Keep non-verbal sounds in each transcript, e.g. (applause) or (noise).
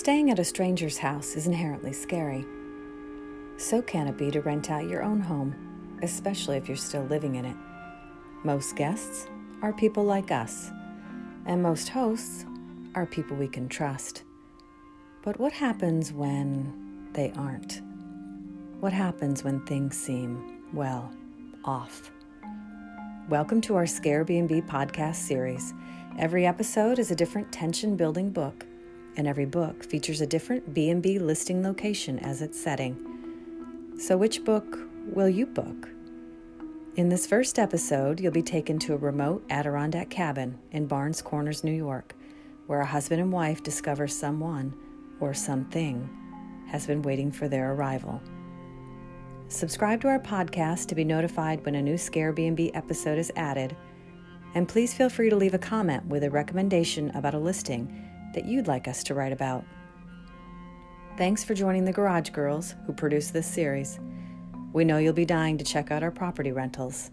Staying at a stranger's house is inherently scary. So can it be to rent out your own home, especially if you're still living in it. Most guests are people like us, and most hosts are people we can trust. But what happens when they aren't? What happens when things seem, well, off? Welcome to our ScareBNB podcast series. Every episode is a different tension building book, and every book features a different B&B listing location as its setting. So which book will you book? In this first episode, you'll be taken to a remote Adirondack cabin in Barnes Corners, New York, where a husband and wife discover someone or something has been waiting for their arrival. Subscribe to our podcast to be notified when a new ScareBNB episode is added, and please feel free to leave a comment with a recommendation about a listing that you'd like us to write about. Thanks for joining the Garage Girls who produce this series. We know you'll be dying to check out our property rentals.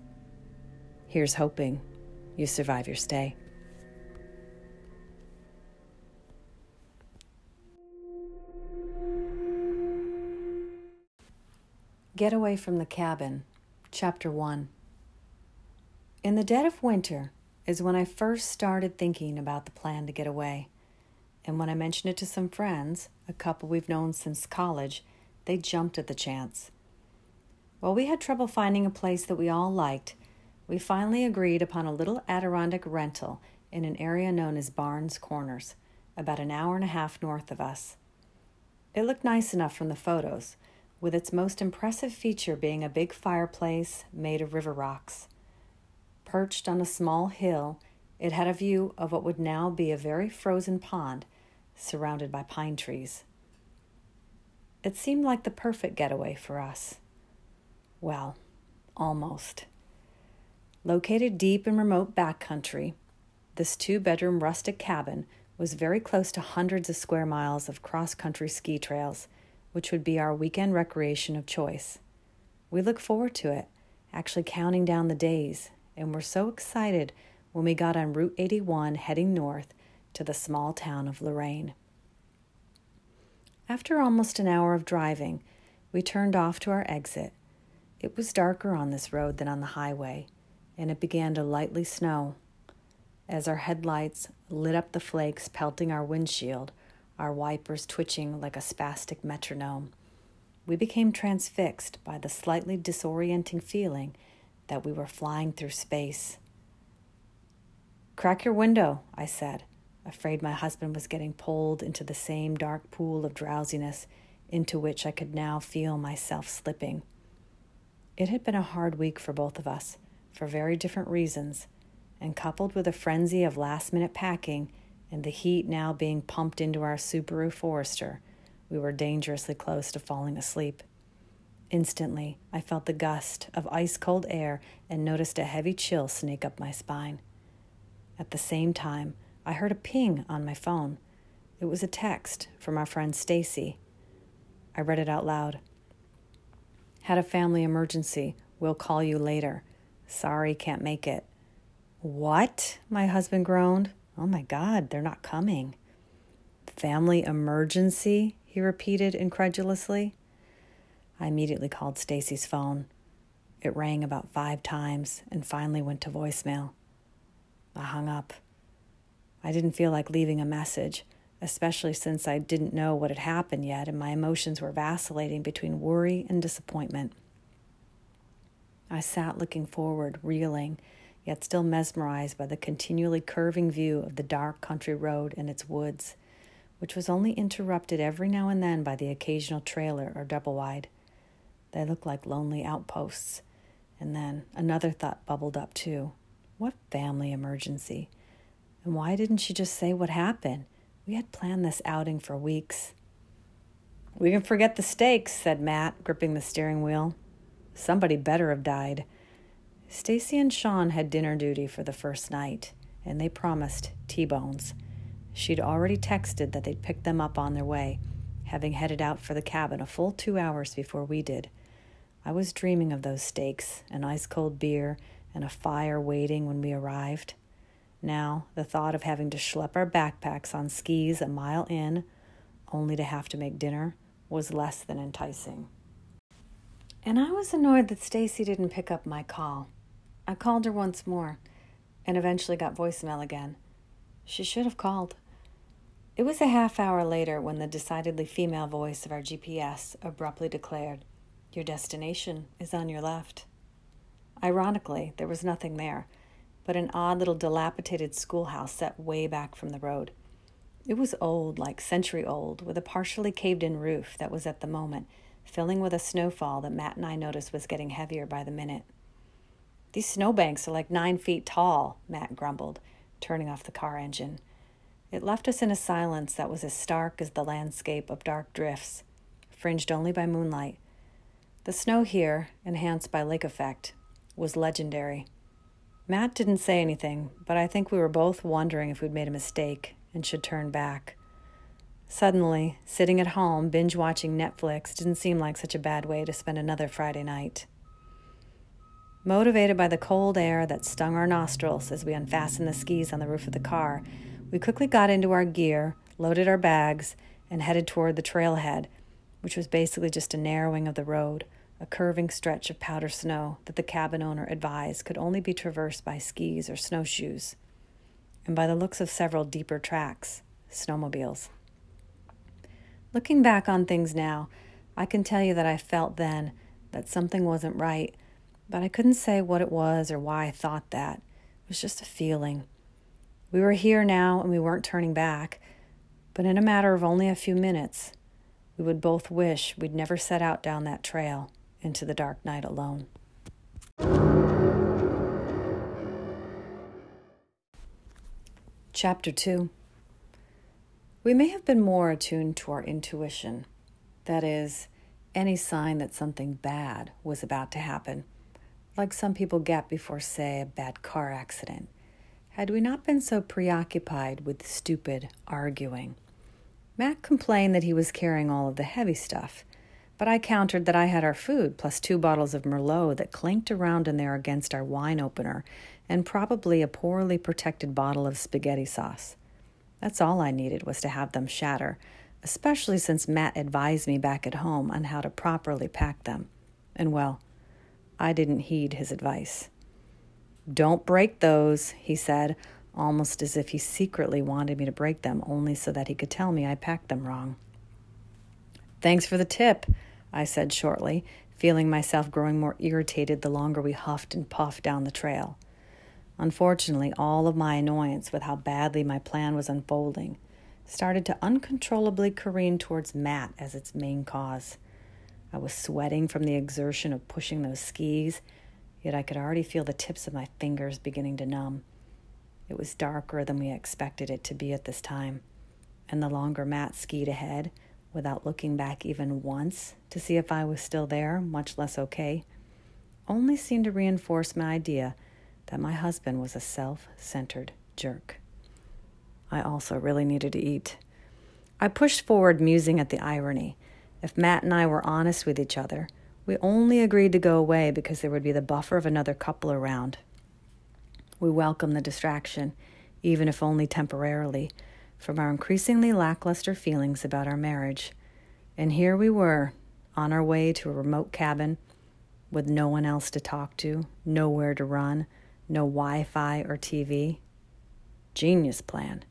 Here's hoping you survive your stay. Get Away from the Cabin, Chapter 1. In the dead of winter is when I first started thinking about the plan to get away. And when I mentioned it to some friends, a couple we've known since college, they jumped at the chance. While we had trouble finding a place that we all liked, we finally agreed upon a little Adirondack rental in an area known as Barnes Corners, about an hour and a half north of us. It looked nice enough from the photos with its most impressive feature being a big fireplace made of river rocks. Perched on a small hill, it had a view of what would now be a very frozen pond surrounded by pine trees. It seemed like the perfect getaway for us. Well, almost. Located deep in remote backcountry, this two bedroom rustic cabin was very close to hundreds of square miles of cross country ski trails which would be our weekend recreation of choice. We look forward to it, actually counting down the days, and we're so excited when we got on Route 81 heading north to the small town of Lorraine. After almost an hour of driving, we turned off to our exit. It was darker on this road than on the highway, and it began to lightly snow. As our headlights lit up the flakes pelting our windshield, our wipers twitching like a spastic metronome. We became transfixed by the slightly disorienting feeling that we were flying through space. Crack your window, I said, afraid my husband was getting pulled into the same dark pool of drowsiness into which I could now feel myself slipping. It had been a hard week for both of us, for very different reasons, and coupled with a frenzy of last minute packing, and the heat now being pumped into our Subaru Forester, we were dangerously close to falling asleep. Instantly, I felt the gust of ice cold air and noticed a heavy chill sneak up my spine. At the same time, I heard a ping on my phone. It was a text from our friend Stacy. I read it out loud. Had a family emergency. We'll call you later. Sorry, can't make it. What? My husband groaned. Oh my God, they're not coming. Family emergency, he repeated incredulously. I immediately called Stacy's phone. It rang about five times and finally went to voicemail. I hung up. I didn't feel like leaving a message, especially since I didn't know what had happened yet and my emotions were vacillating between worry and disappointment. I sat looking forward, reeling yet still mesmerized by the continually curving view of the dark country road and its woods, which was only interrupted every now and then by the occasional trailer or double wide. They looked like lonely outposts. And then another thought bubbled up, too. What family emergency? And why didn't she just say what happened? We had planned this outing for weeks. We can forget the steaks, said Matt, gripping the steering wheel. Somebody better have died. Stacy and Sean had dinner duty for the first night, and they promised T-bones. She'd already texted that they'd pick them up on their way, having headed out for the cabin a full two hours before we did. I was dreaming of those steaks, an ice cold beer, and a fire waiting when we arrived. Now, the thought of having to schlep our backpacks on skis a mile in, only to have to make dinner, was less than enticing. And I was annoyed that Stacy didn't pick up my call. I called her once more and eventually got voicemail again. She should have called. It was a half hour later when the decidedly female voice of our GPS abruptly declared, Your destination is on your left. Ironically, there was nothing there but an odd little dilapidated schoolhouse set way back from the road. It was old, like century old, with a partially caved in roof that was at the moment filling with a snowfall that Matt and I noticed was getting heavier by the minute. These snowbanks are like nine feet tall, Matt grumbled, turning off the car engine. It left us in a silence that was as stark as the landscape of dark drifts, fringed only by moonlight. The snow here, enhanced by lake effect, was legendary. Matt didn't say anything, but I think we were both wondering if we'd made a mistake and should turn back. Suddenly, sitting at home binge watching Netflix didn't seem like such a bad way to spend another Friday night. Motivated by the cold air that stung our nostrils as we unfastened the skis on the roof of the car, we quickly got into our gear, loaded our bags, and headed toward the trailhead, which was basically just a narrowing of the road, a curving stretch of powder snow that the cabin owner advised could only be traversed by skis or snowshoes, and by the looks of several deeper tracks, snowmobiles. Looking back on things now, I can tell you that I felt then that something wasn't right but I couldn't say what it was or why I thought that. It was just a feeling. We were here now and we weren't turning back, but in a matter of only a few minutes, we would both wish we'd never set out down that trail into the dark night alone. Chapter 2 We may have been more attuned to our intuition, that is, any sign that something bad was about to happen like some people get before, say, a bad car accident, had we not been so preoccupied with stupid arguing. Matt complained that he was carrying all of the heavy stuff, but I countered that I had our food plus two bottles of Merlot that clanked around in there against our wine opener and probably a poorly protected bottle of spaghetti sauce. That's all I needed was to have them shatter, especially since Matt advised me back at home on how to properly pack them. And well, I didn't heed his advice. Don't break those, he said, almost as if he secretly wanted me to break them only so that he could tell me I packed them wrong. Thanks for the tip, I said shortly, feeling myself growing more irritated the longer we huffed and puffed down the trail. Unfortunately, all of my annoyance with how badly my plan was unfolding started to uncontrollably careen towards Matt as its main cause. I was sweating from the exertion of pushing those skis, yet I could already feel the tips of my fingers beginning to numb. It was darker than we expected it to be at this time, and the longer Matt skied ahead, without looking back even once to see if I was still there, much less okay, only seemed to reinforce my idea that my husband was a self centered jerk. I also really needed to eat. I pushed forward, musing at the irony if Matt and I were honest with each other, we only agreed to go away because there would be the buffer of another couple around. We welcomed the distraction, even if only temporarily, from our increasingly lackluster feelings about our marriage. And here we were, on our way to a remote cabin with no one else to talk to, nowhere to run, no Wi Fi or TV. Genius plan.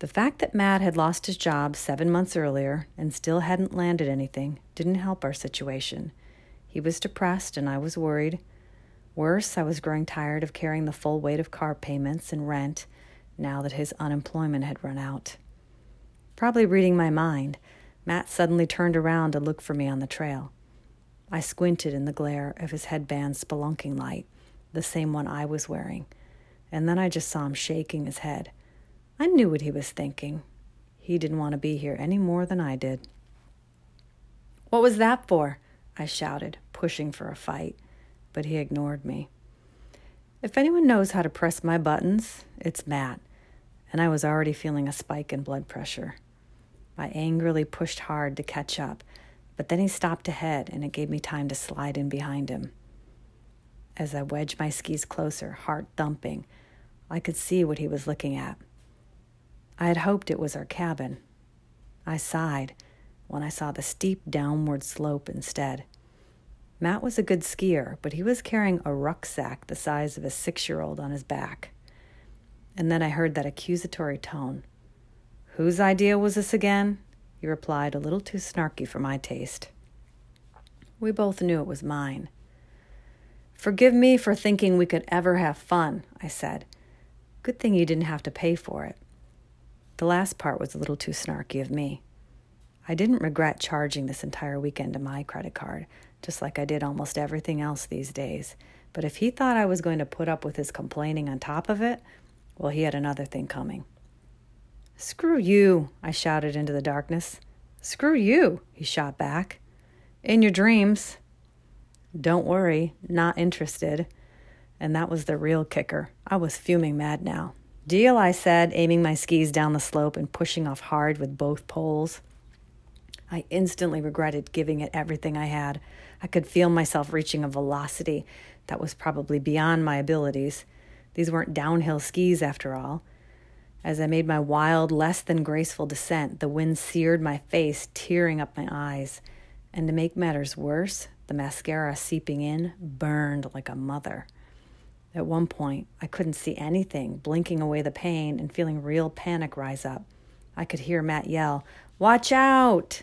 The fact that Matt had lost his job seven months earlier and still hadn't landed anything didn't help our situation. He was depressed and I was worried. Worse, I was growing tired of carrying the full weight of car payments and rent now that his unemployment had run out. Probably reading my mind, Matt suddenly turned around to look for me on the trail. I squinted in the glare of his headband spelunking light, the same one I was wearing, and then I just saw him shaking his head. I knew what he was thinking. He didn't want to be here any more than I did. What was that for? I shouted, pushing for a fight, but he ignored me. If anyone knows how to press my buttons, it's Matt, and I was already feeling a spike in blood pressure. I angrily pushed hard to catch up, but then he stopped ahead and it gave me time to slide in behind him. As I wedged my skis closer, heart thumping, I could see what he was looking at. I had hoped it was our cabin. I sighed when I saw the steep downward slope instead. Matt was a good skier, but he was carrying a rucksack the size of a six year old on his back. And then I heard that accusatory tone. Whose idea was this again? He replied, a little too snarky for my taste. We both knew it was mine. Forgive me for thinking we could ever have fun, I said. Good thing you didn't have to pay for it. The last part was a little too snarky of me. I didn't regret charging this entire weekend to my credit card, just like I did almost everything else these days. But if he thought I was going to put up with his complaining on top of it, well, he had another thing coming. Screw you, I shouted into the darkness. Screw you, he shot back. In your dreams. Don't worry, not interested. And that was the real kicker. I was fuming mad now. Deal, I said, aiming my skis down the slope and pushing off hard with both poles. I instantly regretted giving it everything I had. I could feel myself reaching a velocity that was probably beyond my abilities. These weren't downhill skis, after all. As I made my wild, less than graceful descent, the wind seared my face, tearing up my eyes. And to make matters worse, the mascara seeping in burned like a mother. At one point, I couldn't see anything, blinking away the pain and feeling real panic rise up. I could hear Matt yell, Watch out!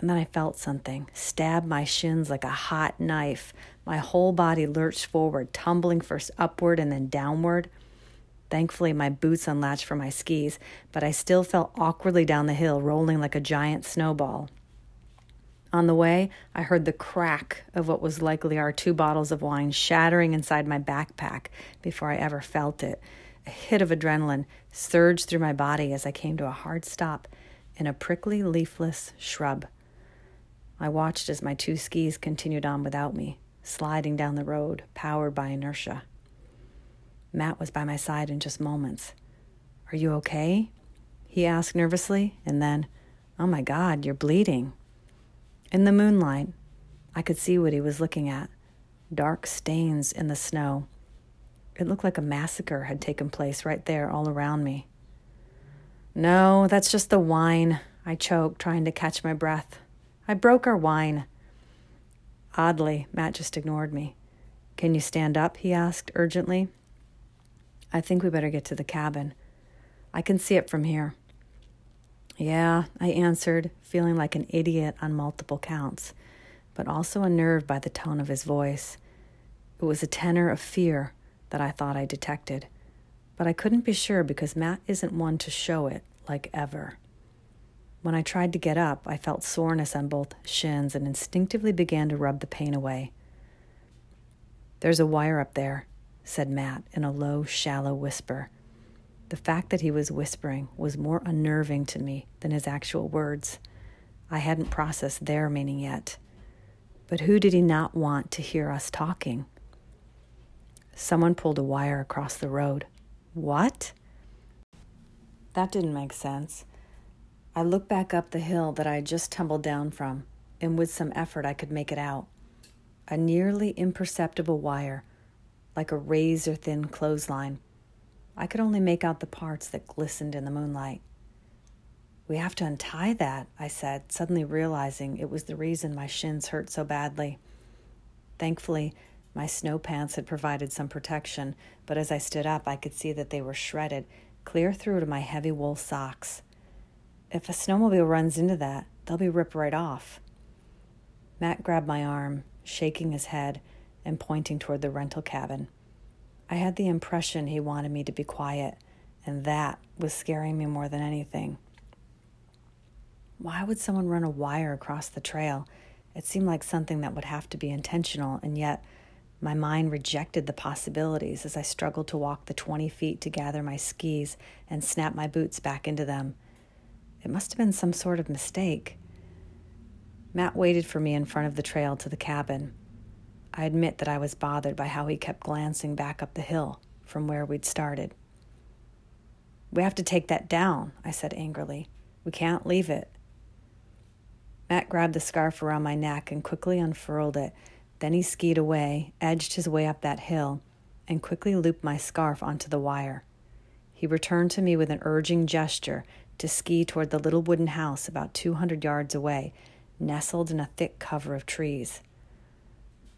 And then I felt something stab my shins like a hot knife. My whole body lurched forward, tumbling first upward and then downward. Thankfully, my boots unlatched from my skis, but I still fell awkwardly down the hill, rolling like a giant snowball. On the way, I heard the crack of what was likely our two bottles of wine shattering inside my backpack before I ever felt it. A hit of adrenaline surged through my body as I came to a hard stop in a prickly, leafless shrub. I watched as my two skis continued on without me, sliding down the road, powered by inertia. Matt was by my side in just moments. Are you okay? He asked nervously, and then, Oh my God, you're bleeding. In the moonlight, I could see what he was looking at dark stains in the snow. It looked like a massacre had taken place right there all around me. No, that's just the wine, I choked, trying to catch my breath. I broke our wine. Oddly, Matt just ignored me. Can you stand up? he asked urgently. I think we better get to the cabin. I can see it from here. Yeah, I answered, feeling like an idiot on multiple counts, but also unnerved by the tone of his voice. It was a tenor of fear that I thought I detected, but I couldn't be sure because Matt isn't one to show it like ever. When I tried to get up, I felt soreness on both shins and instinctively began to rub the pain away. There's a wire up there, said Matt in a low, shallow whisper. The fact that he was whispering was more unnerving to me than his actual words. I hadn't processed their meaning yet. But who did he not want to hear us talking? Someone pulled a wire across the road. What? That didn't make sense. I looked back up the hill that I had just tumbled down from, and with some effort I could make it out. A nearly imperceptible wire like a razor thin clothesline. I could only make out the parts that glistened in the moonlight. We have to untie that, I said, suddenly realizing it was the reason my shins hurt so badly. Thankfully, my snow pants had provided some protection, but as I stood up, I could see that they were shredded clear through to my heavy wool socks. If a snowmobile runs into that, they'll be ripped right off. Matt grabbed my arm, shaking his head and pointing toward the rental cabin. I had the impression he wanted me to be quiet, and that was scaring me more than anything. Why would someone run a wire across the trail? It seemed like something that would have to be intentional, and yet my mind rejected the possibilities as I struggled to walk the 20 feet to gather my skis and snap my boots back into them. It must have been some sort of mistake. Matt waited for me in front of the trail to the cabin. I admit that I was bothered by how he kept glancing back up the hill from where we'd started. We have to take that down, I said angrily. We can't leave it. Matt grabbed the scarf around my neck and quickly unfurled it. Then he skied away, edged his way up that hill, and quickly looped my scarf onto the wire. He returned to me with an urging gesture, to ski toward the little wooden house about 200 yards away, nestled in a thick cover of trees.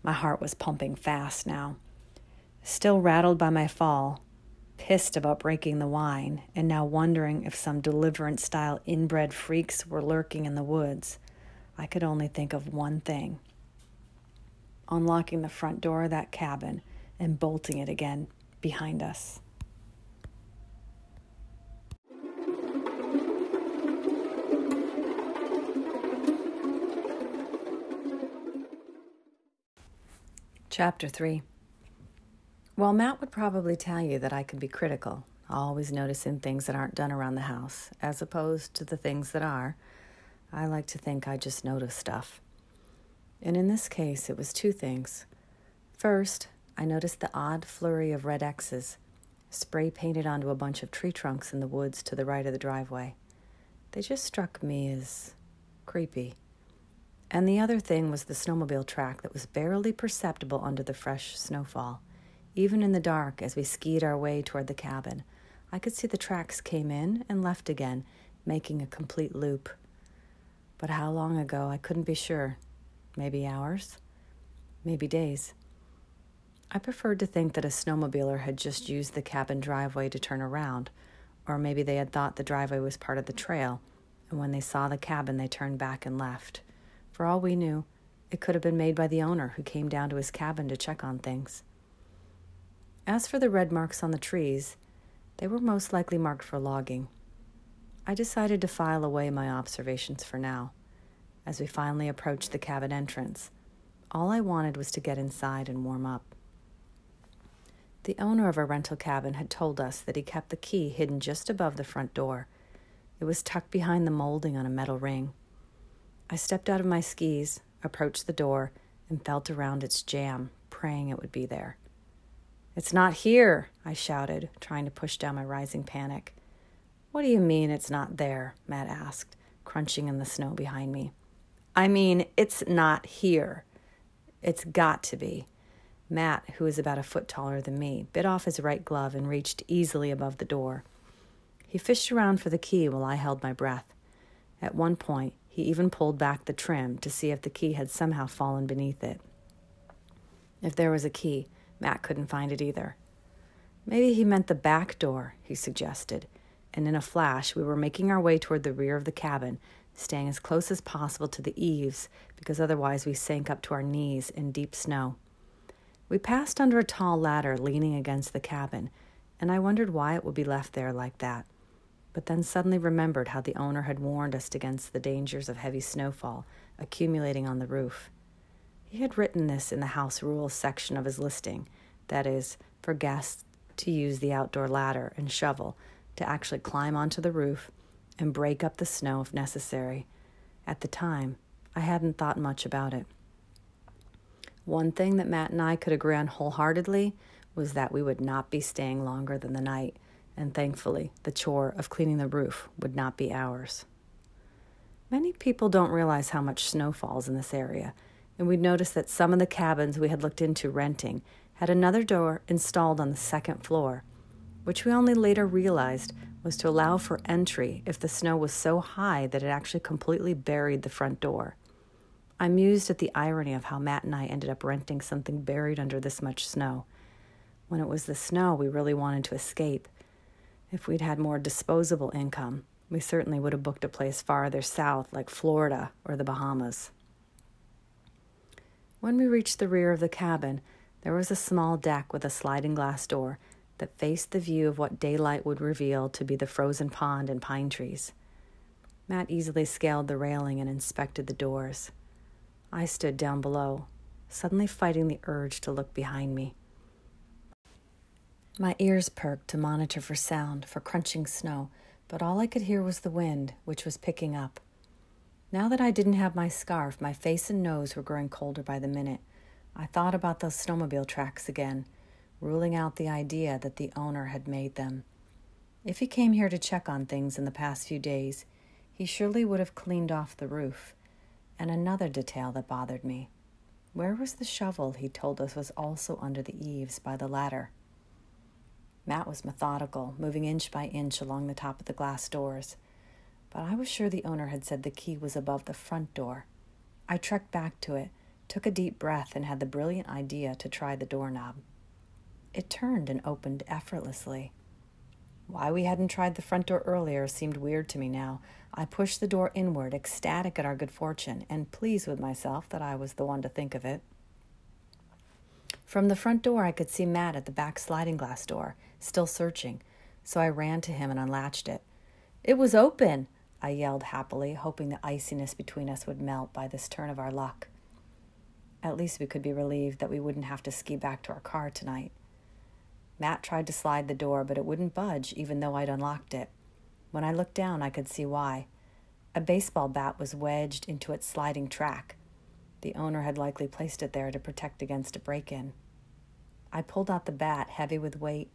My heart was pumping fast now. Still rattled by my fall, pissed about breaking the wine, and now wondering if some deliverance style inbred freaks were lurking in the woods, I could only think of one thing unlocking the front door of that cabin and bolting it again behind us. Chapter 3 While Matt would probably tell you that I could be critical, always noticing things that aren't done around the house, as opposed to the things that are, I like to think I just notice stuff. And in this case, it was two things. First, I noticed the odd flurry of red X's, spray painted onto a bunch of tree trunks in the woods to the right of the driveway. They just struck me as creepy. And the other thing was the snowmobile track that was barely perceptible under the fresh snowfall. Even in the dark, as we skied our way toward the cabin, I could see the tracks came in and left again, making a complete loop. But how long ago, I couldn't be sure. Maybe hours, maybe days. I preferred to think that a snowmobiler had just used the cabin driveway to turn around, or maybe they had thought the driveway was part of the trail, and when they saw the cabin, they turned back and left. For all we knew, it could have been made by the owner who came down to his cabin to check on things. As for the red marks on the trees, they were most likely marked for logging. I decided to file away my observations for now. As we finally approached the cabin entrance, all I wanted was to get inside and warm up. The owner of our rental cabin had told us that he kept the key hidden just above the front door. It was tucked behind the molding on a metal ring. I stepped out of my skis, approached the door, and felt around its jamb, praying it would be there. It's not here, I shouted, trying to push down my rising panic. What do you mean it's not there? Matt asked, crunching in the snow behind me. I mean, it's not here. It's got to be. Matt, who is about a foot taller than me, bit off his right glove and reached easily above the door. He fished around for the key while I held my breath. At one point, he even pulled back the trim to see if the key had somehow fallen beneath it. If there was a key, Matt couldn't find it either. Maybe he meant the back door, he suggested, and in a flash we were making our way toward the rear of the cabin, staying as close as possible to the eaves because otherwise we sank up to our knees in deep snow. We passed under a tall ladder leaning against the cabin, and I wondered why it would be left there like that but then suddenly remembered how the owner had warned us against the dangers of heavy snowfall accumulating on the roof. He had written this in the house rules section of his listing that is, for guests to use the outdoor ladder and shovel to actually climb onto the roof and break up the snow if necessary. At the time, I hadn't thought much about it. One thing that Matt and I could agree on wholeheartedly was that we would not be staying longer than the night and thankfully, the chore of cleaning the roof would not be ours. Many people don't realize how much snow falls in this area, and we'd noticed that some of the cabins we had looked into renting had another door installed on the second floor, which we only later realized was to allow for entry if the snow was so high that it actually completely buried the front door. I mused at the irony of how Matt and I ended up renting something buried under this much snow. When it was the snow we really wanted to escape, if we'd had more disposable income, we certainly would have booked a place farther south, like Florida or the Bahamas. When we reached the rear of the cabin, there was a small deck with a sliding glass door that faced the view of what daylight would reveal to be the frozen pond and pine trees. Matt easily scaled the railing and inspected the doors. I stood down below, suddenly fighting the urge to look behind me. My ears perked to monitor for sound, for crunching snow, but all I could hear was the wind, which was picking up. Now that I didn't have my scarf, my face and nose were growing colder by the minute. I thought about those snowmobile tracks again, ruling out the idea that the owner had made them. If he came here to check on things in the past few days, he surely would have cleaned off the roof. And another detail that bothered me. Where was the shovel he told us was also under the eaves by the ladder? Matt was methodical, moving inch by inch along the top of the glass doors. but I was sure the owner had said the key was above the front door. I trekked back to it, took a deep breath, and had the brilliant idea to try the doorknob. It turned and opened effortlessly. Why we hadn't tried the front door earlier seemed weird to me now. I pushed the door inward, ecstatic at our good fortune, and pleased with myself that I was the one to think of it. From the front door, I could see Matt at the back sliding glass door, still searching, so I ran to him and unlatched it. It was open! I yelled happily, hoping the iciness between us would melt by this turn of our luck. At least we could be relieved that we wouldn't have to ski back to our car tonight. Matt tried to slide the door, but it wouldn't budge, even though I'd unlocked it. When I looked down, I could see why. A baseball bat was wedged into its sliding track. The owner had likely placed it there to protect against a break in. I pulled out the bat, heavy with weight,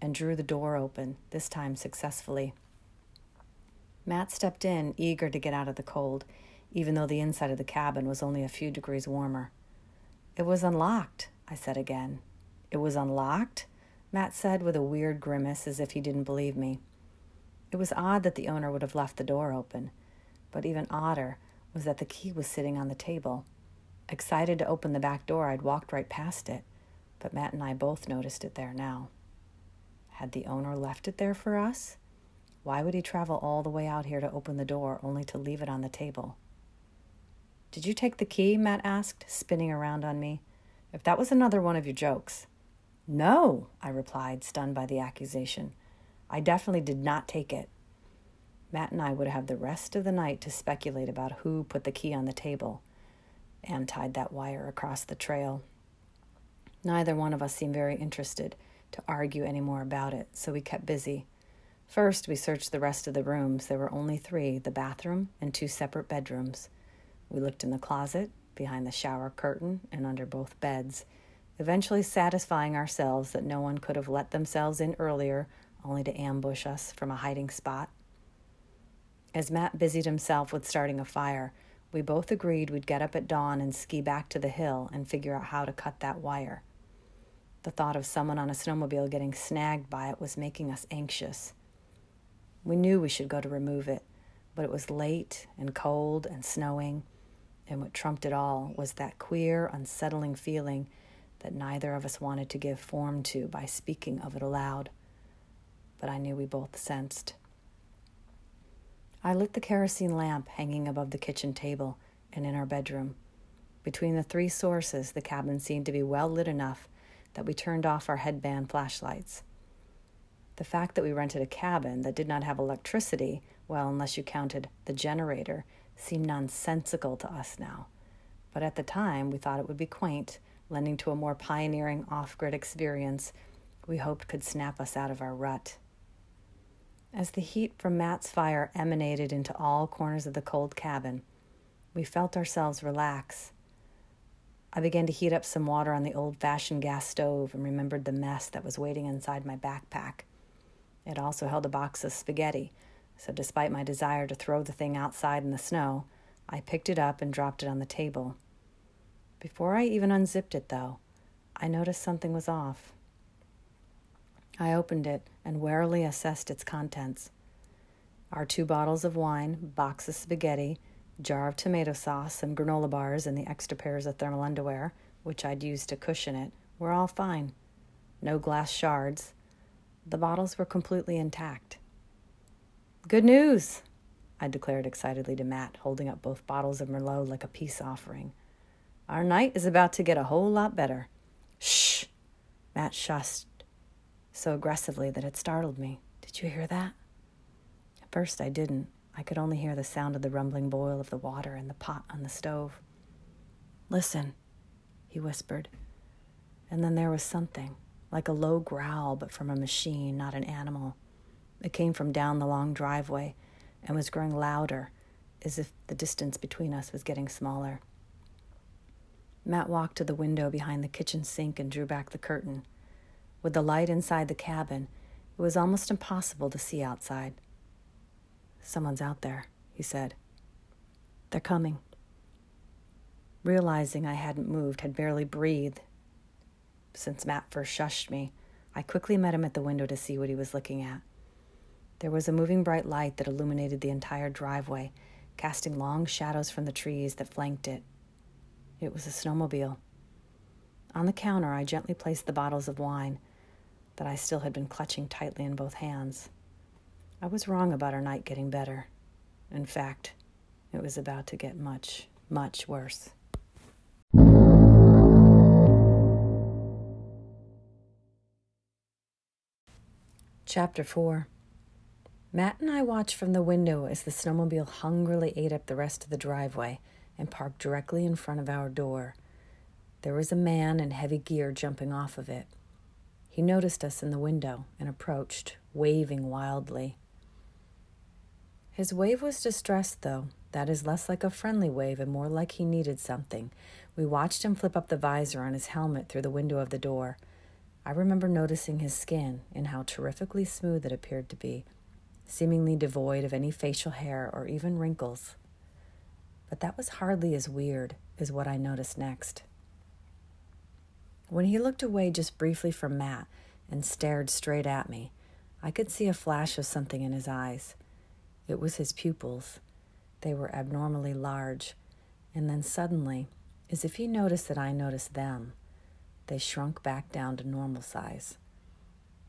and drew the door open, this time successfully. Matt stepped in, eager to get out of the cold, even though the inside of the cabin was only a few degrees warmer. It was unlocked, I said again. It was unlocked? Matt said with a weird grimace as if he didn't believe me. It was odd that the owner would have left the door open, but even odder was that the key was sitting on the table. Excited to open the back door, I'd walked right past it, but Matt and I both noticed it there now. Had the owner left it there for us? Why would he travel all the way out here to open the door only to leave it on the table? Did you take the key? Matt asked, spinning around on me. If that was another one of your jokes. No, I replied, stunned by the accusation. I definitely did not take it. Matt and I would have the rest of the night to speculate about who put the key on the table and tied that wire across the trail. Neither one of us seemed very interested to argue any more about it, so we kept busy First, we searched the rest of the rooms. There were only three the bathroom and two separate bedrooms. We looked in the closet, behind the shower curtain, and under both beds, eventually satisfying ourselves that no one could have let themselves in earlier only to ambush us from a hiding spot. As Matt busied himself with starting a fire, we both agreed we'd get up at dawn and ski back to the hill and figure out how to cut that wire. The thought of someone on a snowmobile getting snagged by it was making us anxious. We knew we should go to remove it, but it was late and cold and snowing, and what trumped it all was that queer, unsettling feeling that neither of us wanted to give form to by speaking of it aloud. But I knew we both sensed. I lit the kerosene lamp hanging above the kitchen table and in our bedroom. Between the three sources, the cabin seemed to be well lit enough that we turned off our headband flashlights. The fact that we rented a cabin that did not have electricity, well, unless you counted the generator, seemed nonsensical to us now. But at the time, we thought it would be quaint, lending to a more pioneering off grid experience we hoped could snap us out of our rut. As the heat from Matt's fire emanated into all corners of the cold cabin, we felt ourselves relax. I began to heat up some water on the old fashioned gas stove and remembered the mess that was waiting inside my backpack. It also held a box of spaghetti, so despite my desire to throw the thing outside in the snow, I picked it up and dropped it on the table. Before I even unzipped it, though, I noticed something was off. I opened it and warily assessed its contents. Our two bottles of wine, box of spaghetti, jar of tomato sauce, some granola bars, and the extra pairs of thermal underwear, which I'd used to cushion it, were all fine. No glass shards, the bottles were completely intact. Good news, I declared excitedly to Matt, holding up both bottles of Merlot like a peace offering. Our night is about to get a whole lot better. Shh! Matt shushed so aggressively that it startled me. Did you hear that? At first, I didn't. I could only hear the sound of the rumbling boil of the water in the pot on the stove. Listen, he whispered. And then there was something like a low growl, but from a machine, not an animal. It came from down the long driveway and was growing louder, as if the distance between us was getting smaller. Matt walked to the window behind the kitchen sink and drew back the curtain. With the light inside the cabin, it was almost impossible to see outside. Someone's out there, he said. They're coming. Realizing I hadn't moved, had barely breathed, since Matt first shushed me, I quickly met him at the window to see what he was looking at. There was a moving bright light that illuminated the entire driveway, casting long shadows from the trees that flanked it. It was a snowmobile. On the counter, I gently placed the bottles of wine that I still had been clutching tightly in both hands. I was wrong about our night getting better. In fact, it was about to get much, much worse. Chapter 4 Matt and I watched from the window as the snowmobile hungrily ate up the rest of the driveway and parked directly in front of our door. There was a man in heavy gear jumping off of it. He noticed us in the window and approached, waving wildly. His wave was distressed, though. That is less like a friendly wave and more like he needed something. We watched him flip up the visor on his helmet through the window of the door. I remember noticing his skin and how terrifically smooth it appeared to be, seemingly devoid of any facial hair or even wrinkles. But that was hardly as weird as what I noticed next. When he looked away just briefly from Matt and stared straight at me, I could see a flash of something in his eyes. It was his pupils. They were abnormally large, and then suddenly, as if he noticed that I noticed them, they shrunk back down to normal size.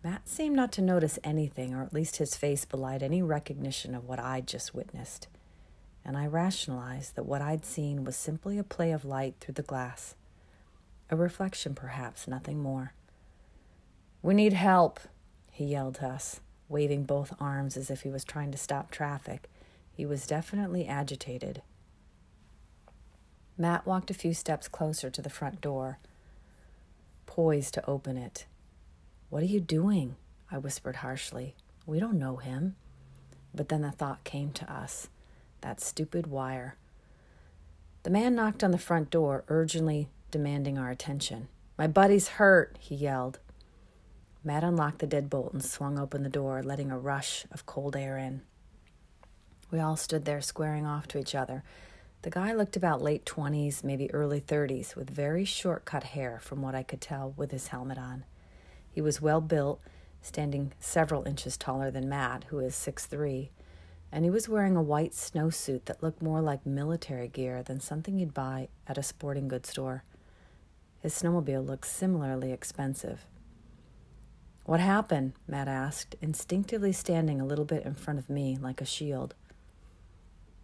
Matt seemed not to notice anything, or at least his face belied any recognition of what I'd just witnessed. And I rationalized that what I'd seen was simply a play of light through the glass. A reflection, perhaps, nothing more. We need help, he yelled to us, waving both arms as if he was trying to stop traffic. He was definitely agitated. Matt walked a few steps closer to the front door poised to open it. What are you doing? I whispered harshly. We don't know him. But then the thought came to us that stupid wire. The man knocked on the front door, urgently demanding our attention. My buddy's hurt, he yelled. Matt unlocked the deadbolt and swung open the door, letting a rush of cold air in. We all stood there squaring off to each other, the guy looked about late 20s, maybe early 30s, with very short cut hair, from what I could tell, with his helmet on. He was well built, standing several inches taller than Matt, who is six three, and he was wearing a white snowsuit that looked more like military gear than something you'd buy at a sporting goods store. His snowmobile looked similarly expensive. What happened? Matt asked, instinctively standing a little bit in front of me like a shield.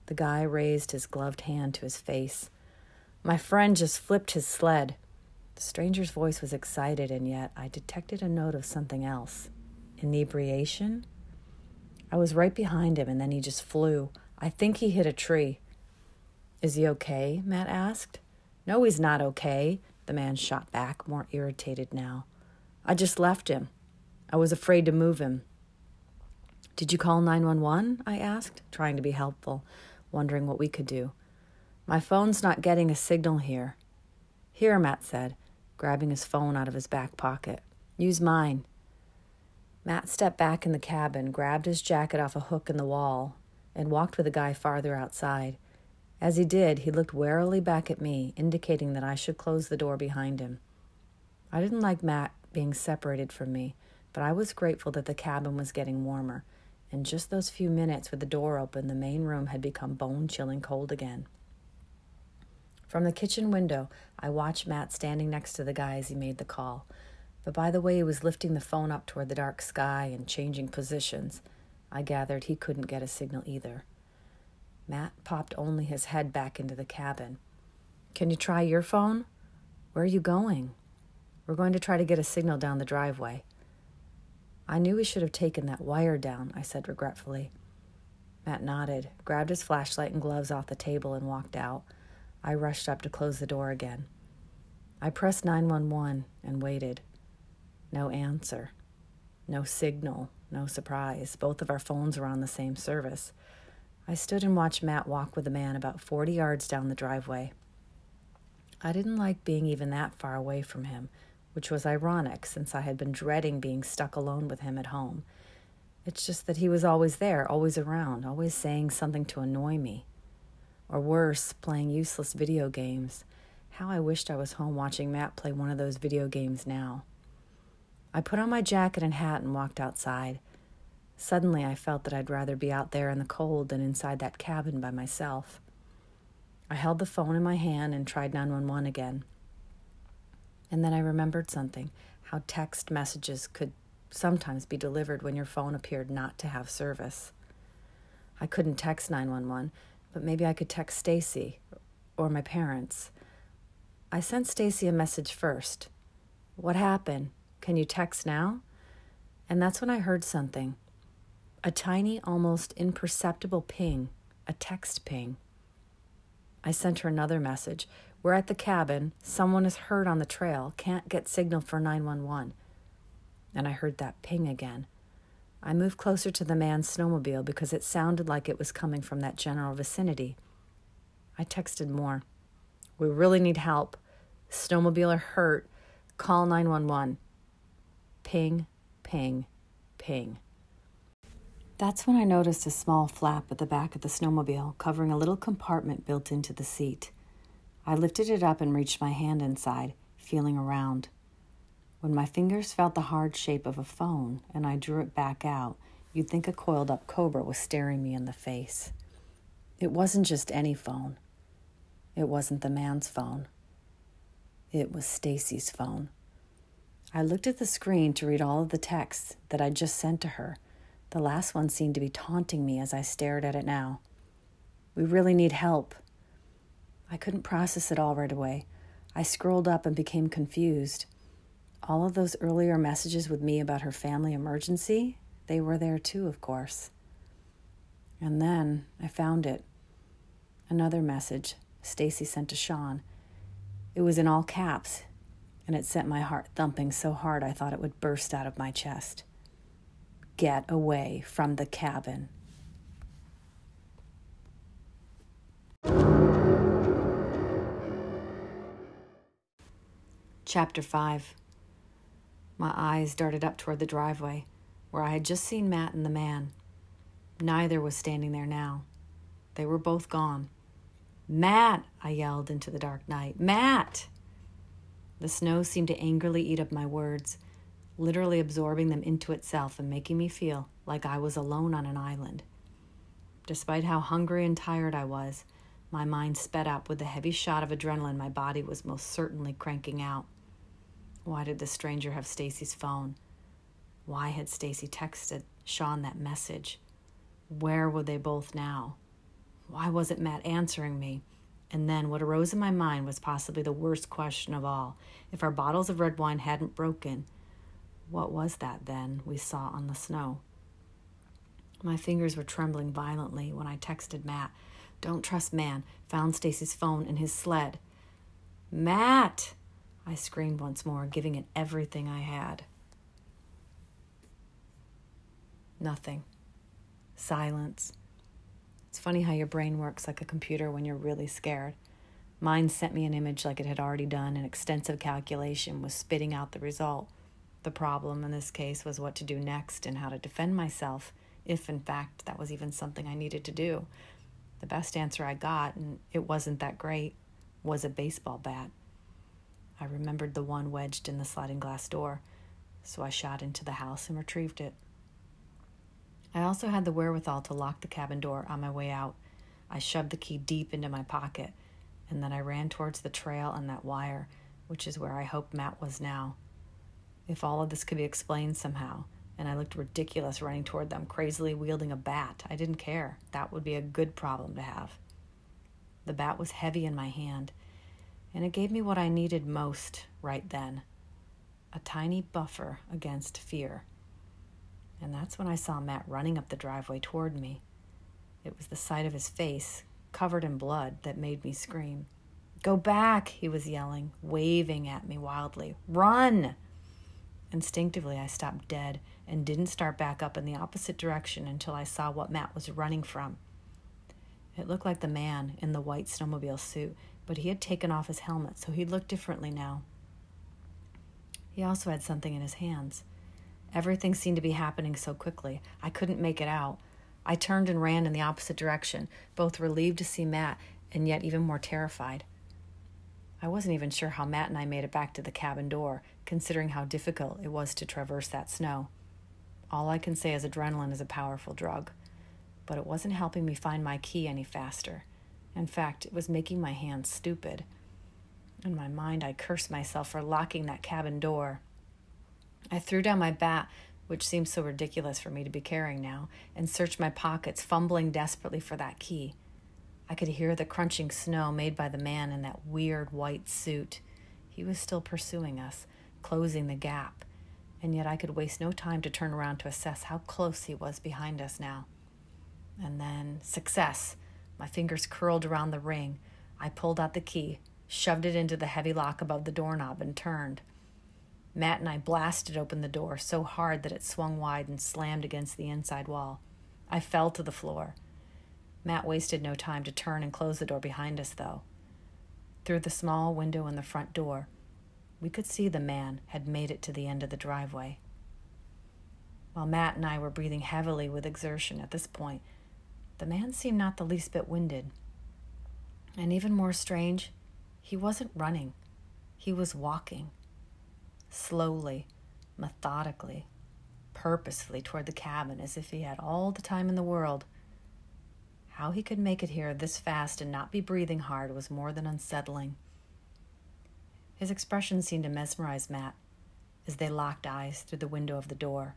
The guy raised his gloved hand to his face. My friend just flipped his sled. The stranger's voice was excited, and yet I detected a note of something else. Inebriation? I was right behind him, and then he just flew. I think he hit a tree. Is he okay? Matt asked. No, he's not okay, the man shot back, more irritated now. I just left him. I was afraid to move him. Did you call 911? I asked, trying to be helpful wondering what we could do. My phone's not getting a signal here. Here, Matt said, grabbing his phone out of his back pocket. Use mine. Matt stepped back in the cabin, grabbed his jacket off a hook in the wall, and walked with the guy farther outside. As he did, he looked warily back at me, indicating that I should close the door behind him. I didn't like Matt being separated from me, but I was grateful that the cabin was getting warmer in just those few minutes with the door open, the main room had become bone chilling cold again. From the kitchen window, I watched Matt standing next to the guy as he made the call. But by the way he was lifting the phone up toward the dark sky and changing positions, I gathered he couldn't get a signal either. Matt popped only his head back into the cabin. Can you try your phone? Where are you going? We're going to try to get a signal down the driveway. I knew we should have taken that wire down, I said regretfully. Matt nodded, grabbed his flashlight and gloves off the table, and walked out. I rushed up to close the door again. I pressed 911 and waited. No answer. No signal. No surprise. Both of our phones were on the same service. I stood and watched Matt walk with the man about 40 yards down the driveway. I didn't like being even that far away from him, which was ironic since I had been dreading being stuck alone with him at home. It's just that he was always there, always around, always saying something to annoy me. Or worse, playing useless video games. How I wished I was home watching Matt play one of those video games now. I put on my jacket and hat and walked outside. Suddenly, I felt that I'd rather be out there in the cold than inside that cabin by myself. I held the phone in my hand and tried 911 again. And then I remembered something how text messages could sometimes be delivered when your phone appeared not to have service. I couldn't text 911, but maybe I could text Stacy or my parents. I sent Stacy a message first. What happened? Can you text now? And that's when I heard something. A tiny, almost imperceptible ping, a text ping. I sent her another message. We're at the cabin. Someone is hurt on the trail. Can't get signal for 911. And I heard that ping again. I moved closer to the man's snowmobile because it sounded like it was coming from that general vicinity. I texted more. We really need help. Snowmobiler hurt. Call 911. Ping, ping, ping. That's when I noticed a small flap at the back of the snowmobile covering a little compartment built into the seat. I lifted it up and reached my hand inside, feeling around. When my fingers felt the hard shape of a phone and I drew it back out, you'd think a coiled up cobra was staring me in the face. It wasn't just any phone. It wasn't the man's phone. It was Stacy's phone. I looked at the screen to read all of the texts that I'd just sent to her the last one seemed to be taunting me as I stared at it now. We really need help. I couldn't process it all right away. I scrolled up and became confused. All of those earlier messages with me about her family emergency, they were there too, of course. And then I found it. Another message Stacy sent to Sean. It was in all caps, and it sent my heart thumping so hard I thought it would burst out of my chest get away from the cabin. Chapter 5 My eyes darted up toward the driveway, where I had just seen Matt and the man. Neither was standing there now. They were both gone. Matt! I yelled into the dark night. Matt! The snow seemed to angrily eat up my words literally absorbing them into itself and making me feel like I was alone on an island. Despite how hungry and tired I was, my mind sped up with the heavy shot of adrenaline my body was most certainly cranking out. Why did the stranger have Stacy's phone? Why had Stacy texted Sean that message? Where were they both now? Why wasn't Matt answering me? And then what arose in my mind was possibly the worst question of all. If our bottles of red wine hadn't broken, what was that then we saw on the snow? My fingers were trembling violently when I texted Matt. Don't trust man. Found Stacy's phone in his sled. Matt! I screamed once more, giving it everything I had. Nothing. Silence. It's funny how your brain works like a computer when you're really scared. Mine sent me an image like it had already done an extensive calculation, was spitting out the result. The problem in this case was what to do next and how to defend myself, if in fact that was even something I needed to do. The best answer I got, and it wasn't that great, was a baseball bat. I remembered the one wedged in the sliding glass door, so I shot into the house and retrieved it. I also had the wherewithal to lock the cabin door on my way out. I shoved the key deep into my pocket, and then I ran towards the trail and that wire, which is where I hoped Matt was now if all of this could be explained somehow. And I looked ridiculous running toward them, crazily wielding a bat. I didn't care. That would be a good problem to have. The bat was heavy in my hand, and it gave me what I needed most right then a tiny buffer against fear. And that's when I saw Matt running up the driveway toward me. It was the sight of his face, covered in blood, that made me scream. Go back, he was yelling, waving at me wildly. Run! Instinctively, I stopped dead and didn't start back up in the opposite direction until I saw what Matt was running from. It looked like the man in the white snowmobile suit, but he had taken off his helmet, so he looked differently now. He also had something in his hands. Everything seemed to be happening so quickly, I couldn't make it out. I turned and ran in the opposite direction, both relieved to see Matt and yet even more terrified. I wasn't even sure how Matt and I made it back to the cabin door, considering how difficult it was to traverse that snow. All I can say is adrenaline is a powerful drug, but it wasn't helping me find my key any faster. In fact, it was making my hands stupid. In my mind, I cursed myself for locking that cabin door. I threw down my bat, which seemed so ridiculous for me to be carrying now, and searched my pockets, fumbling desperately for that key. I could hear the crunching snow made by the man in that weird white suit. He was still pursuing us, closing the gap, and yet I could waste no time to turn around to assess how close he was behind us now. And then, success! My fingers curled around the ring. I pulled out the key, shoved it into the heavy lock above the doorknob, and turned. Matt and I blasted open the door so hard that it swung wide and slammed against the inside wall. I fell to the floor. Matt wasted no time to turn and close the door behind us, though. Through the small window in the front door, we could see the man had made it to the end of the driveway. While Matt and I were breathing heavily with exertion at this point, the man seemed not the least bit winded. And even more strange, he wasn't running, he was walking. Slowly, methodically, purposefully toward the cabin as if he had all the time in the world. How he could make it here this fast and not be breathing hard was more than unsettling. His expression seemed to mesmerize Matt as they locked eyes through the window of the door,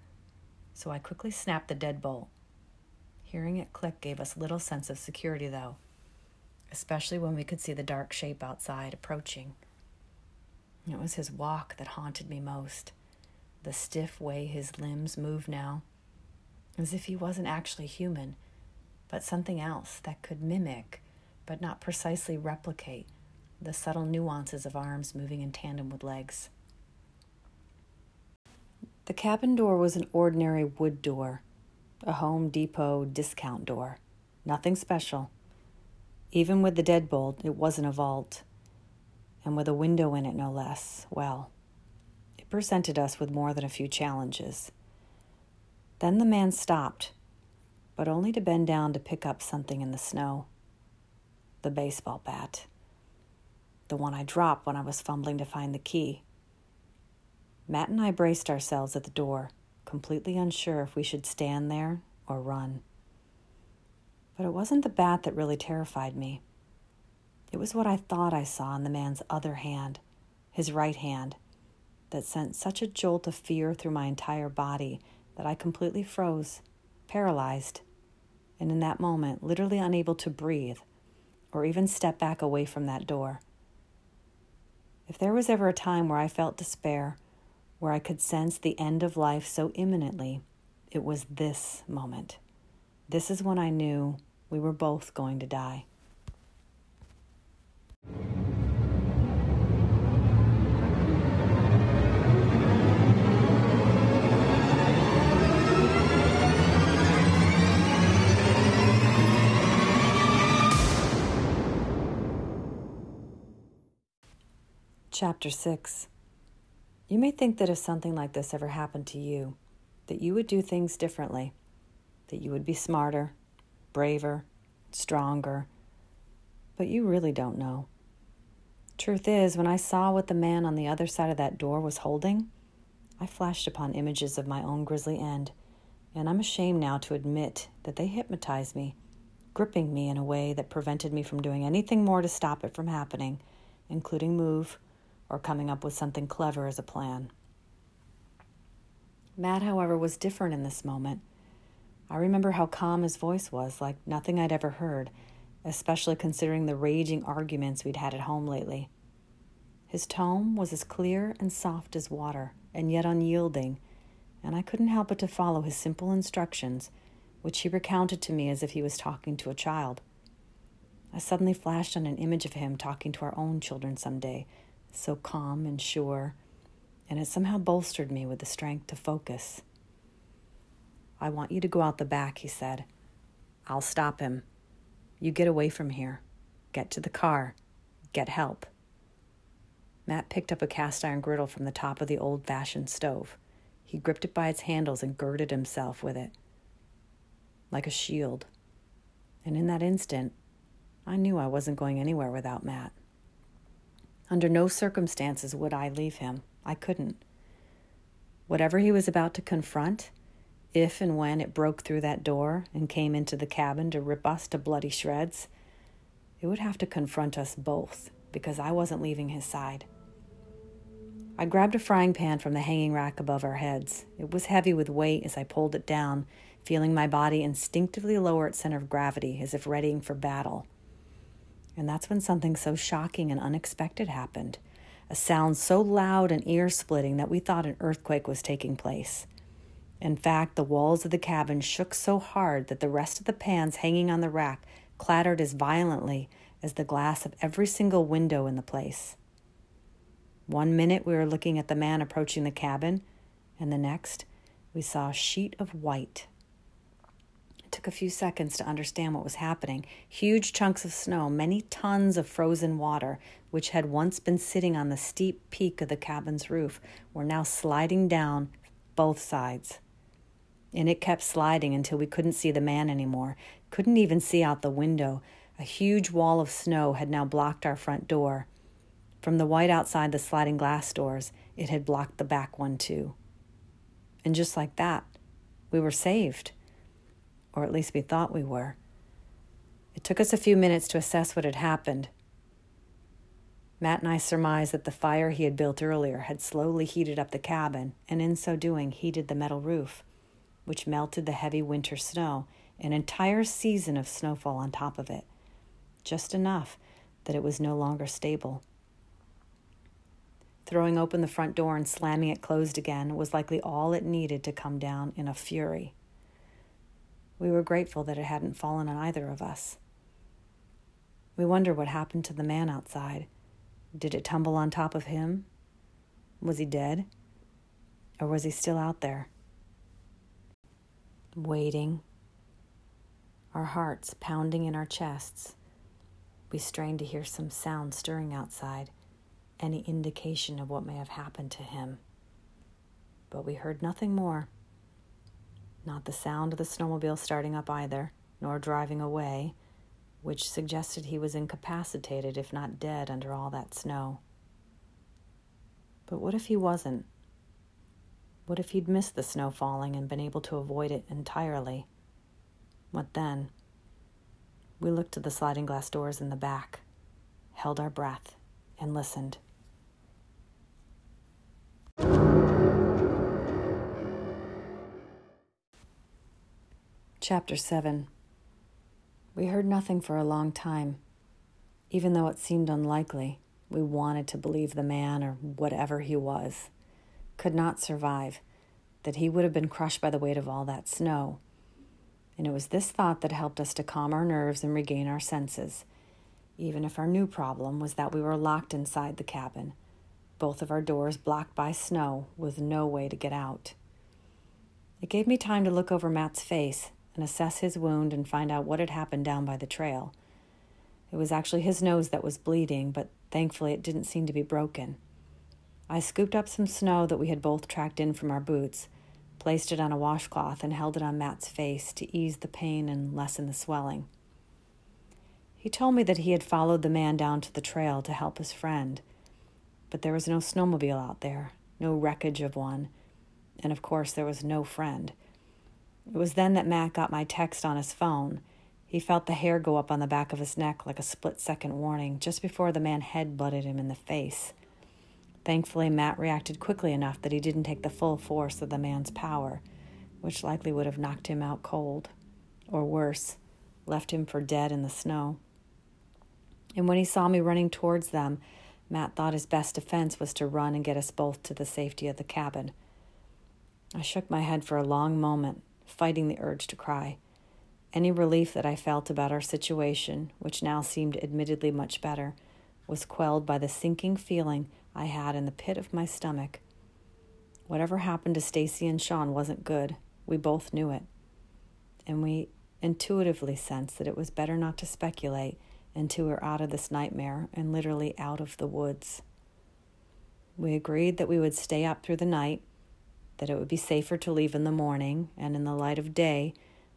so I quickly snapped the deadbolt. Hearing it click gave us little sense of security, though, especially when we could see the dark shape outside approaching. It was his walk that haunted me most, the stiff way his limbs moved now, as if he wasn't actually human, but something else that could mimic, but not precisely replicate, the subtle nuances of arms moving in tandem with legs. The cabin door was an ordinary wood door, a Home Depot discount door. Nothing special. Even with the deadbolt, it wasn't a vault and with a window in it no less, well, it presented us with more than a few challenges. Then the man stopped, but only to bend down to pick up something in the snow the baseball bat, the one I dropped when I was fumbling to find the key. Matt and I braced ourselves at the door, completely unsure if we should stand there or run. But it wasn't the bat that really terrified me. It was what I thought I saw in the man's other hand, his right hand, that sent such a jolt of fear through my entire body that I completely froze, paralyzed, and in that moment, literally unable to breathe or even step back away from that door. If there was ever a time where I felt despair, where I could sense the end of life so imminently, it was this moment. This is when I knew we were both going to die. Chapter 6 You may think that if something like this ever happened to you, that you would do things differently, that you would be smarter, braver, stronger, but you really don't know. Truth is, when I saw what the man on the other side of that door was holding, I flashed upon images of my own grisly end, and I'm ashamed now to admit that they hypnotized me, gripping me in a way that prevented me from doing anything more to stop it from happening, including move or coming up with something clever as a plan. Matt, however, was different in this moment. I remember how calm his voice was, like nothing I'd ever heard, especially considering the raging arguments we'd had at home lately. His tone was as clear and soft as water, and yet unyielding, and I couldn't help but to follow his simple instructions, which he recounted to me as if he was talking to a child. I suddenly flashed on an image of him talking to our own children some day, so calm and sure, and it somehow bolstered me with the strength to focus. I want you to go out the back, he said. I'll stop him. You get away from here. Get to the car. Get help. Matt picked up a cast iron griddle from the top of the old fashioned stove. He gripped it by its handles and girded himself with it like a shield. And in that instant, I knew I wasn't going anywhere without Matt. Under no circumstances would I leave him. I couldn't. Whatever he was about to confront, if and when it broke through that door and came into the cabin to rip us to bloody shreds, it would have to confront us both because I wasn't leaving his side. I grabbed a frying pan from the hanging rack above our heads. It was heavy with weight as I pulled it down, feeling my body instinctively lower its center of gravity as if readying for battle. And that's when something so shocking and unexpected happened a sound so loud and ear splitting that we thought an earthquake was taking place. In fact, the walls of the cabin shook so hard that the rest of the pans hanging on the rack clattered as violently as the glass of every single window in the place. One minute we were looking at the man approaching the cabin, and the next we saw a sheet of white it took a few seconds to understand what was happening. Huge chunks of snow, many tons of frozen water, which had once been sitting on the steep peak of the cabin's roof, were now sliding down both sides. And it kept sliding until we couldn't see the man anymore, couldn't even see out the window. A huge wall of snow had now blocked our front door. From the white outside the sliding glass doors, it had blocked the back one too. And just like that, we were saved or at least we thought we were. It took us a few minutes to assess what had happened. Matt and I surmised that the fire he had built earlier had slowly heated up the cabin, and in so doing, heated the metal roof, which melted the heavy winter snow, an entire season of snowfall on top of it, just enough that it was no longer stable. Throwing open the front door and slamming it closed again was likely all it needed to come down in a fury. We were grateful that it hadn't fallen on either of us. We wonder what happened to the man outside. Did it tumble on top of him? Was he dead? Or was he still out there? Waiting. Our hearts pounding in our chests. We strained to hear some sound stirring outside, any indication of what may have happened to him. But we heard nothing more. Not the sound of the snowmobile starting up either, nor driving away, which suggested he was incapacitated, if not dead, under all that snow. But what if he wasn't? What if he'd missed the snow falling and been able to avoid it entirely? What then? We looked at the sliding glass doors in the back, held our breath, and listened. Chapter 7 We heard nothing for a long time. Even though it seemed unlikely, we wanted to believe the man, or whatever he was, could not survive, that he would have been crushed by the weight of all that snow. And it was this thought that helped us to calm our nerves and regain our senses, even if our new problem was that we were locked inside the cabin, both of our doors blocked by snow, with no way to get out. It gave me time to look over Matt's face and assess his wound and find out what had happened down by the trail. It was actually his nose that was bleeding, but thankfully it didn't seem to be broken. I scooped up some snow that we had both tracked in from our boots, placed it on a washcloth, and held it on Matt's face to ease the pain and lessen the swelling. He told me that he had followed the man down to the trail to help his friend, but there was no snowmobile out there, no wreckage of one, and of course there was no friend. It was then that Matt got my text on his phone. He felt the hair go up on the back of his neck like a split second warning just before the man head butted him in the face. Thankfully, Matt reacted quickly enough that he didn't take the full force of the man's power, which likely would have knocked him out cold, or worse, left him for dead in the snow. And when he saw me running towards them, Matt thought his best defense was to run and get us both to the safety of the cabin. I shook my head for a long moment, fighting the urge to cry. Any relief that I felt about our situation, which now seemed admittedly much better, was quelled by the sinking feeling I had in the pit of my stomach. Whatever happened to Stacy and Sean wasn't good. We both knew it. And we intuitively sensed that it was better not to speculate until we were out of this nightmare and literally out of the woods. We agreed that we would stay up through the night that it would be safer to leave in the morning, and in the light of day,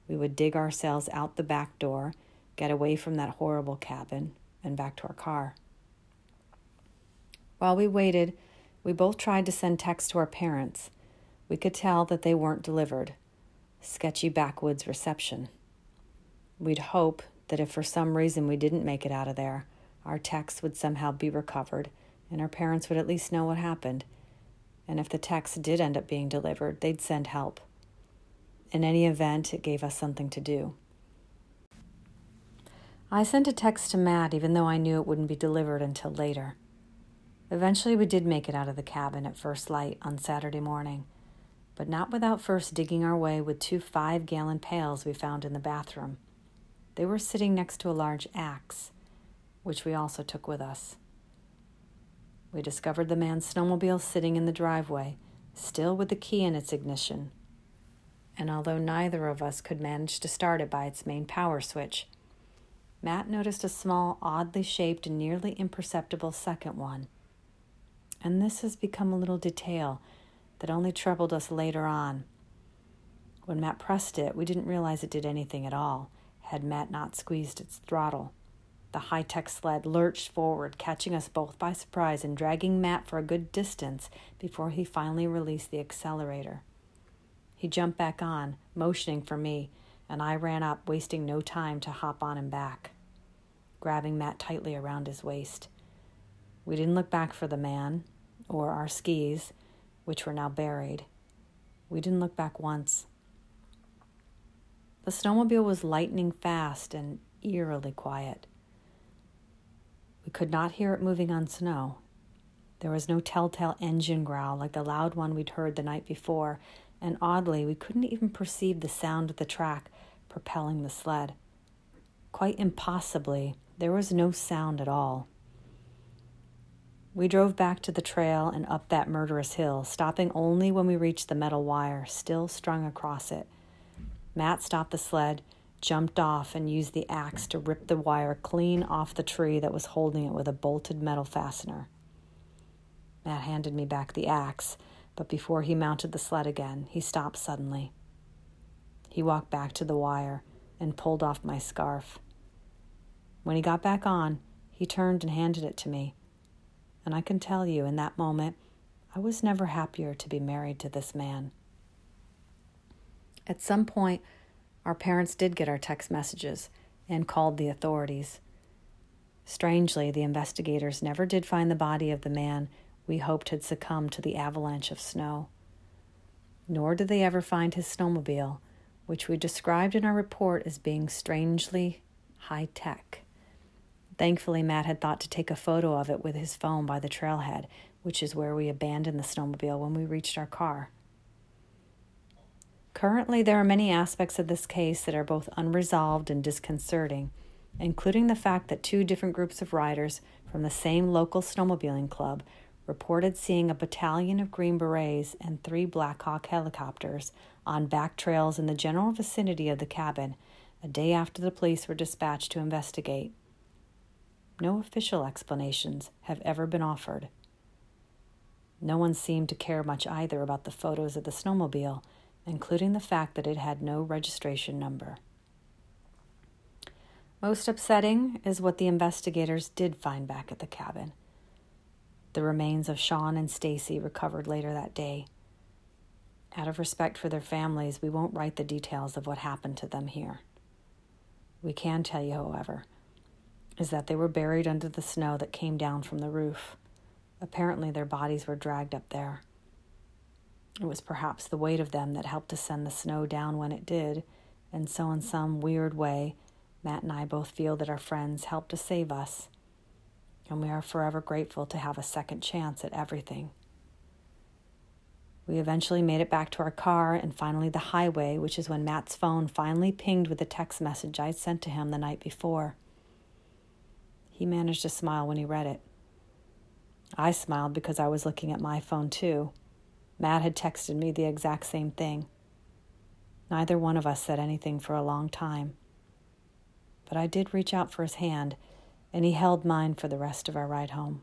we would dig ourselves out the back door, get away from that horrible cabin, and back to our car. While we waited, we both tried to send texts to our parents. We could tell that they weren't delivered. sketchy backwoods reception. We'd hope that if for some reason we didn't make it out of there, our texts would somehow be recovered and our parents would at least know what happened. And if the text did end up being delivered, they'd send help. In any event, it gave us something to do. I sent a text to Matt even though I knew it wouldn't be delivered until later. Eventually, we did make it out of the cabin at first light on Saturday morning, but not without first digging our way with two five gallon pails we found in the bathroom. They were sitting next to a large axe, which we also took with us. We discovered the man's snowmobile sitting in the driveway, still with the key in its ignition. And although neither of us could manage to start it by its main power switch, Matt noticed a small, oddly shaped, and nearly imperceptible second one. And this has become a little detail that only troubled us later on. When Matt pressed it, we didn't realize it did anything at all, had Matt not squeezed its throttle. The high tech sled lurched forward, catching us both by surprise and dragging Matt for a good distance before he finally released the accelerator. He jumped back on, motioning for me, and I ran up, wasting no time to hop on him back, grabbing Matt tightly around his waist. We didn't look back for the man or our skis, which were now buried. We didn't look back once. The snowmobile was lightning fast and eerily quiet. We could not hear it moving on snow. There was no telltale engine growl like the loud one we'd heard the night before, and oddly, we couldn't even perceive the sound of the track propelling the sled. Quite impossibly, there was no sound at all. We drove back to the trail and up that murderous hill, stopping only when we reached the metal wire still strung across it. Matt stopped the sled, jumped off, and used the axe to rip the wire clean off the tree that was holding it with a bolted metal fastener. Matt handed me back the axe, but before he mounted the sled again, he stopped suddenly. He walked back to the wire and pulled off my scarf. When he got back on, he turned and handed it to me. And I can tell you, in that moment, I was never happier to be married to this man. At some point, our parents did get our text messages and called the authorities. Strangely, the investigators never did find the body of the man we hoped had succumbed to the avalanche of snow. Nor did they ever find his snowmobile, which we described in our report as being strangely high tech. Thankfully, Matt had thought to take a photo of it with his phone by the trailhead, which is where we abandoned the snowmobile when we reached our car. Currently, there are many aspects of this case that are both unresolved and disconcerting, including the fact that two different groups of riders from the same local snowmobiling club reported seeing a battalion of Green Berets and three Black Hawk helicopters on back trails in the general vicinity of the cabin a day after the police were dispatched to investigate. No official explanations have ever been offered. No one seemed to care much either about the photos of the snowmobile, including the fact that it had no registration number. Most upsetting is what the investigators did find back at the cabin the remains of Sean and Stacy recovered later that day. Out of respect for their families, we won't write the details of what happened to them here. We can tell you, however, is that they were buried under the snow that came down from the roof. Apparently, their bodies were dragged up there. It was perhaps the weight of them that helped to send the snow down when it did, and so, in some weird way, Matt and I both feel that our friends helped to save us and we are forever grateful to have a second chance at everything. We eventually made it back to our car and finally the highway, which is when Matt's phone finally pinged with the text message I'd sent to him the night before. He managed to smile when he read it. I smiled because I was looking at my phone too. Matt had texted me the exact same thing. Neither one of us said anything for a long time. But I did reach out for his hand and he held mine for the rest of our ride home.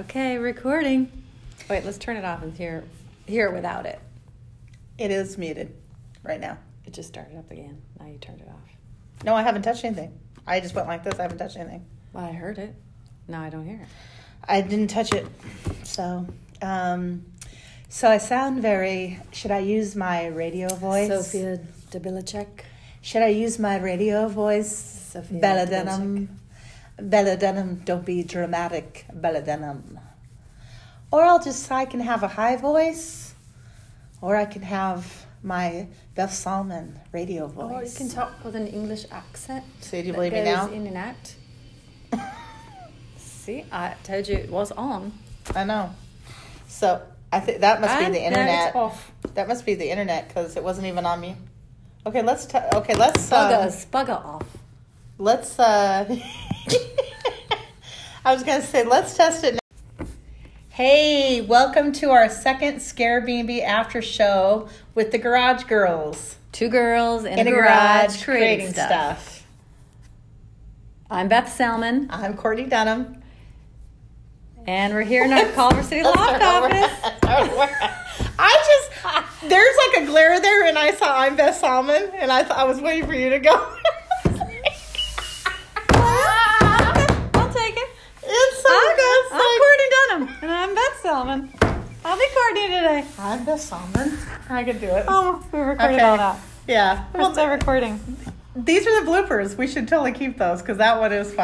Okay, recording. Wait, let's turn it off and hear hear it without it. It is muted right now. It just started up again. Now you turned it off. No, I haven't touched anything. I just went like this. I haven't touched anything. Well, I heard it. Now I don't hear it. I didn't touch it. So, um, so I sound very. Should I use my radio voice? Sophia Dabilacek. Should I use my radio voice? Sophia Bella. Denham. Bella Denham. Don't be dramatic, Bella Denham. Or I'll just. I can have a high voice, or I can have my Beth Salmon radio voice. Or you can talk with an English accent. So do you believe me now? In and out. (laughs) See, I told you it was on. I know. So I think that must And be the internet. That must be the internet because it wasn't even on me. Okay, let's. T- okay, let's. Bugger, Uh, bugger off. let's. Uh, (laughs) I was gonna say let's test it. Hey, welcome to our second ScareBNB after show with the Garage Girls Two girls in, in a garage, creating, stuff. I'm Beth Salmon, I'm Courtney Dunham. and we're here in our Culver City (laughs) loft office. I just there's like a glare there, and I saw I'm Beth Salmon, and I thought I was waiting for you to go. (laughs) And I'm Beth Salmon. I'll be Courtney today. I'm Beth Salmon. I can do it. Oh, we recorded Okay. all that. Yeah. We're still recording. These are the bloopers. We should totally keep those because that one is fun.